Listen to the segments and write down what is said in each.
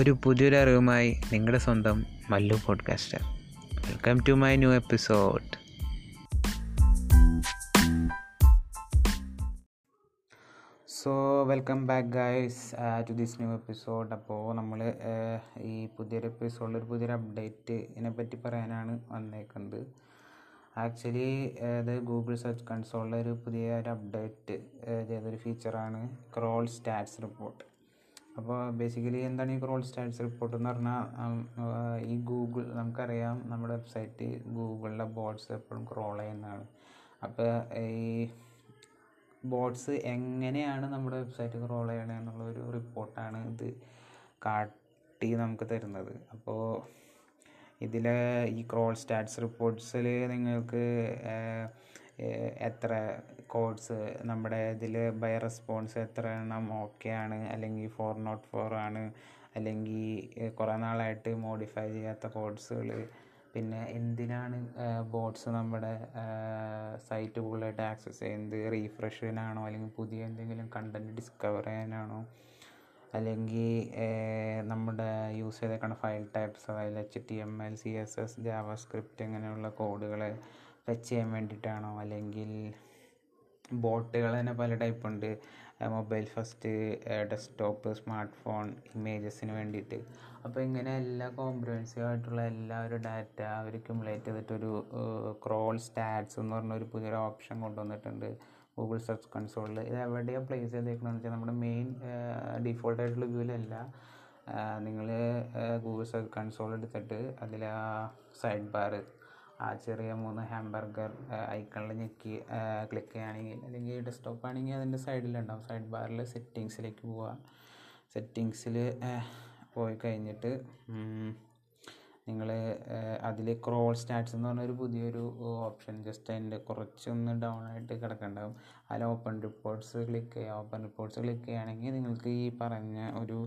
ഒരു പുതിയൊരു അറിവുമായി നിങ്ങളുടെ സ്വന്തം Mallu podcaster welcome to my new episode so welcome back guys to this new episode അപ്പോൾ നമ്മൾ ഈ പുതിയൊരു എപ്പിസോഡിൽ ഒരു പുതിയൊരു അപ്ഡേറ്റിനെ പറ്റി പറയാനാണ് വന്നേക്കുന്നത്. ആക്ച്വലി ഇത് ഗൂഗിൾ സെർച്ച് കൺസോളിലെ ഒരു പുതിയ ഒരു അപ്ഡേറ്റ് ചെയ്തൊരു ഫീച്ചറാണ് ക്രോൾ സ്റ്റാറ്റ്സ് റിപ്പോർട്ട് അപ്പോൾ ബേസിക്കലി എന്താണ് ഈ ക്രോൾ സ്റ്റാറ്റ്സ് റിപ്പോർട്ട് എന്ന് പറഞ്ഞാൽ ഈ ഗൂഗിൾ നമുക്കറിയാം നമ്മുടെ വെബ്സൈറ്റ് ഗൂഗിളിലെ ബോട്ട്സ് എപ്പോഴും ക്രോൾ ചെയ്യുന്നതാണ്. അപ്പോൾ ഈ ബോട്ട്സ് എങ്ങനെയാണ് നമ്മുടെ വെബ്സൈറ്റ് ക്രോൾ ചെയ്യണത് എന്നുള്ള ഒരു റിപ്പോർട്ടാണ് ഇത് കാട്ടി നമുക്ക് തരുന്നത്. അപ്പോൾ ഇതിലെ ഈ ക്രോൾ സ്റ്റാറ്റ്സ് റിപ്പോർട്ട്സിൽ നിങ്ങൾക്ക് എത്ര കോഡ്സ് നമ്മുടെ ഇതിൽ ബൈ റെസ്പോൺസ് എത്ര എണ്ണം ഓക്കെ ആണ് അല്ലെങ്കിൽ ഫോർ നോട്ട് ഫോർ ആണ് അല്ലെങ്കിൽ കുറേ നാളായിട്ട് മോഡിഫൈ ചെയ്യാത്ത കോഡ്സുകൾ. പിന്നെ എന്തിനാണ് ബോട്ട്സ് നമ്മുടെ സൈറ്റ് കൂടുതലായിട്ട് ആക്സസ് ചെയ്യുന്നത്? റീഫ്രഷ് ചെയ്യാനാണോ അല്ലെങ്കിൽ പുതിയ എന്തെങ്കിലും കണ്ടന്റ് ഡിസ്കവർ ചെയ്യാനാണോ? അല്ലെങ്കിൽ നമ്മുടെ യൂസ് ചെയ്തേക്കുന്ന ഫയൽ ടൈപ്സ് അതായത് H T M L C S S JavaScript ഇങ്ങനെയുള്ള കോഡുകൾ ഫെച്ച് ചെയ്യാൻ വേണ്ടിയിട്ടാണോ അല്ലെങ്കിൽ ബോട്ടുകൾ തന്നെ പല ടൈപ്പ് ഉണ്ട്. Mobile first desktop smart phone ഇമേജസിന് വേണ്ടിയിട്ട്. അപ്പോൾ ഇങ്ങനെ എല്ലാ കോംപ്രഹെൻസീവ് ആയിട്ടുള്ള എല്ലാ ഒരു ഡാറ്റ അവർ ക്യുമുലേറ്റ് ചെയ്തിട്ടൊരു ക്രോൾ സ്റ്റാറ്റ്സ് എന്ന് പറഞ്ഞ ഒരു പുതിയൊരു ഓപ്ഷൻ കൊണ്ടുവന്നിട്ടുണ്ട്. ഗൂഗിൾ സെർച്ച് കൺസോളിൽ ഇത് എവിടെയാണ് പ്ലേസ് ചെയ്തേക്കണമെന്ന് വെച്ചാൽ നമ്മുടെ മെയിൻ ഡിഫോൾട്ട് ആയിട്ടുള്ള വ്യൂവിലല്ല നിങ്ങൾ ഗൂഗിൾ സെർച്ച് കൺസോൾ എടുത്തിട്ട് അതിൽ സൈഡ് ബാർ ആ ചെറിയ മൂന്ന് ഹാംബർഗർ ഐക്കണിൽ ഞെക്കി ക്ലിക്ക് ചെയ്യുകയാണെങ്കിൽ അല്ലെങ്കിൽ ഡെസ്ക്ടോപ്പ് ആണെങ്കിൽ അതിന്റെ സൈഡിലുണ്ടാവും സൈഡ് ബാറിൽ സെറ്റിങ്സിലേക്ക് പോവുക. സെറ്റിങ്സിൽ പോയി കഴിഞ്ഞിട്ട് നിങ്ങൾ അതിൽ ക്രോൾ സ്റ്റാറ്റ്സ് എന്ന് പറഞ്ഞൊരു പുതിയൊരു ഓപ്ഷൻ ജസ്റ്റ് അതിന്റെ കുറച്ചൊന്ന് ഡൗൺ ആയിട്ട് കിടക്കുന്നുണ്ടാവും അതിൽ ഓപ്പൺ റിപ്പോർട്ട്സ് ക്ലിക്ക് ചെയ്യുക. ഓപ്പൺ റിപ്പോർട്ട്സ് ക്ലിക്ക് ചെയ്യുകയാണെങ്കിൽ നിങ്ങൾക്ക് ഈ പറഞ്ഞ ഒരു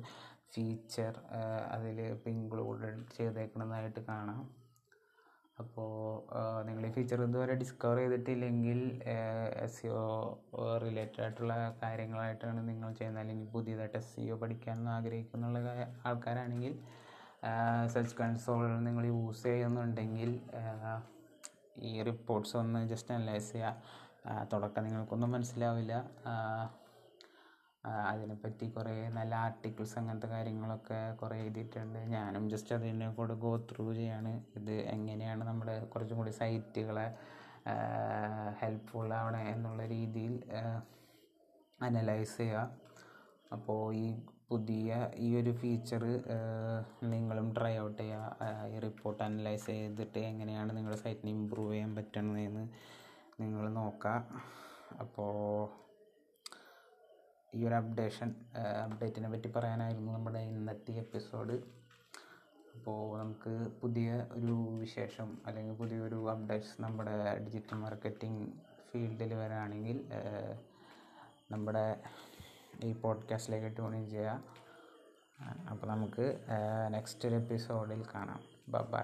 ഫീച്ചർ അതിൽ ഇപ്പോൾ ഇൻക്ലൂഡഡ് ചെയ്തേക്കുന്നതായിട്ട് കാണാം. അപ്പോൾ നിങ്ങൾ ഈ ഫീച്ചർ ഇതുവരെ ഡിസ്കവർ ചെയ്തിട്ടില്ലെങ്കിൽ എസ് സി ഒ റിലേറ്റഡ് ആയിട്ടുള്ള കാര്യങ്ങളായിട്ടാണ് നിങ്ങൾ ചെയ്യുന്നത്. അല്ലെങ്കിൽ പുതിയതായിട്ട് എസ് സി ഒ പഠിക്കാൻ ആഗ്രഹിക്കുന്ന ആൾക്കാരാണെങ്കിൽ സെർച്ച് കൺസോൾ നിങ്ങൾ യൂസ് ചെയ്യുന്നുണ്ടെങ്കിൽ ഈ റിപ്പോർട്ട്സ് ഒന്ന് ജസ്റ്റ് അനലൈസ് ചെയ്യുക തുടക്കം നിങ്ങൾക്കൊന്നും മനസ്സിലാവില്ല. അതിനെപ്പറ്റി കുറേ നല്ല ആർട്ടിക്കിൾസ് അങ്ങനത്തെ കാര്യങ്ങളൊക്കെ കുറേ എഴുതിയിട്ടുണ്ട്. ഞാനും ജസ്റ്റ് അതിനെ കൂടെ ഗോ ത്രൂ ചെയ്യാണ്. ഇത് എങ്ങനെയാണ് നമ്മുടെ കുറച്ചും കൂടി സൈറ്റുകളെ ഹെൽപ്ഫുൾ ആവണേ എന്നുള്ള രീതിയിൽ അനലൈസ് ചെയ്യുക. അപ്പോൾ ഈ പുതിയ ഈ ഒരു ഫീച്ചർ നിങ്ങളും ട്രൈ ഔട്ട് ചെയ്യുക. ഈ റിപ്പോർട്ട് അനലൈസ് ചെയ്തിട്ട് എങ്ങനെയാണ് നിങ്ങളുടെ സൈറ്റിനെ ഇമ്പ്രൂവ് ചെയ്യാൻ പറ്റണതെന്ന് നിങ്ങൾ നോക്കുക. അപ്പോൾ ഈ ഒരു അപ്ഡേഷൻ അപ്ഡേറ്റിനെ പറ്റി പറയാനായിരുന്നു നമ്മുടെ ഇന്നത്തെ എപ്പിസോഡ് അപ്പോൾ നമുക്ക് പുതിയ ഒരു വിശേഷം അല്ലെങ്കിൽ പുതിയൊരു അപ്ഡേറ്റ്സ് നമ്മുടെ ഡിജിറ്റൽ മാർക്കറ്റിംഗ് ഫീൽഡിൽ വരാണെങ്കിൽ നമ്മുടെ ഈ പോഡ്കാസ്റ്റിലേക്ക് ട്യൂൺ ഇൻ ചെയ്യുക അപ്പോൾ നമുക്ക് നെക്സ്റ്റ് ഒരു എപ്പിസോഡിൽ കാണാം. ബൈ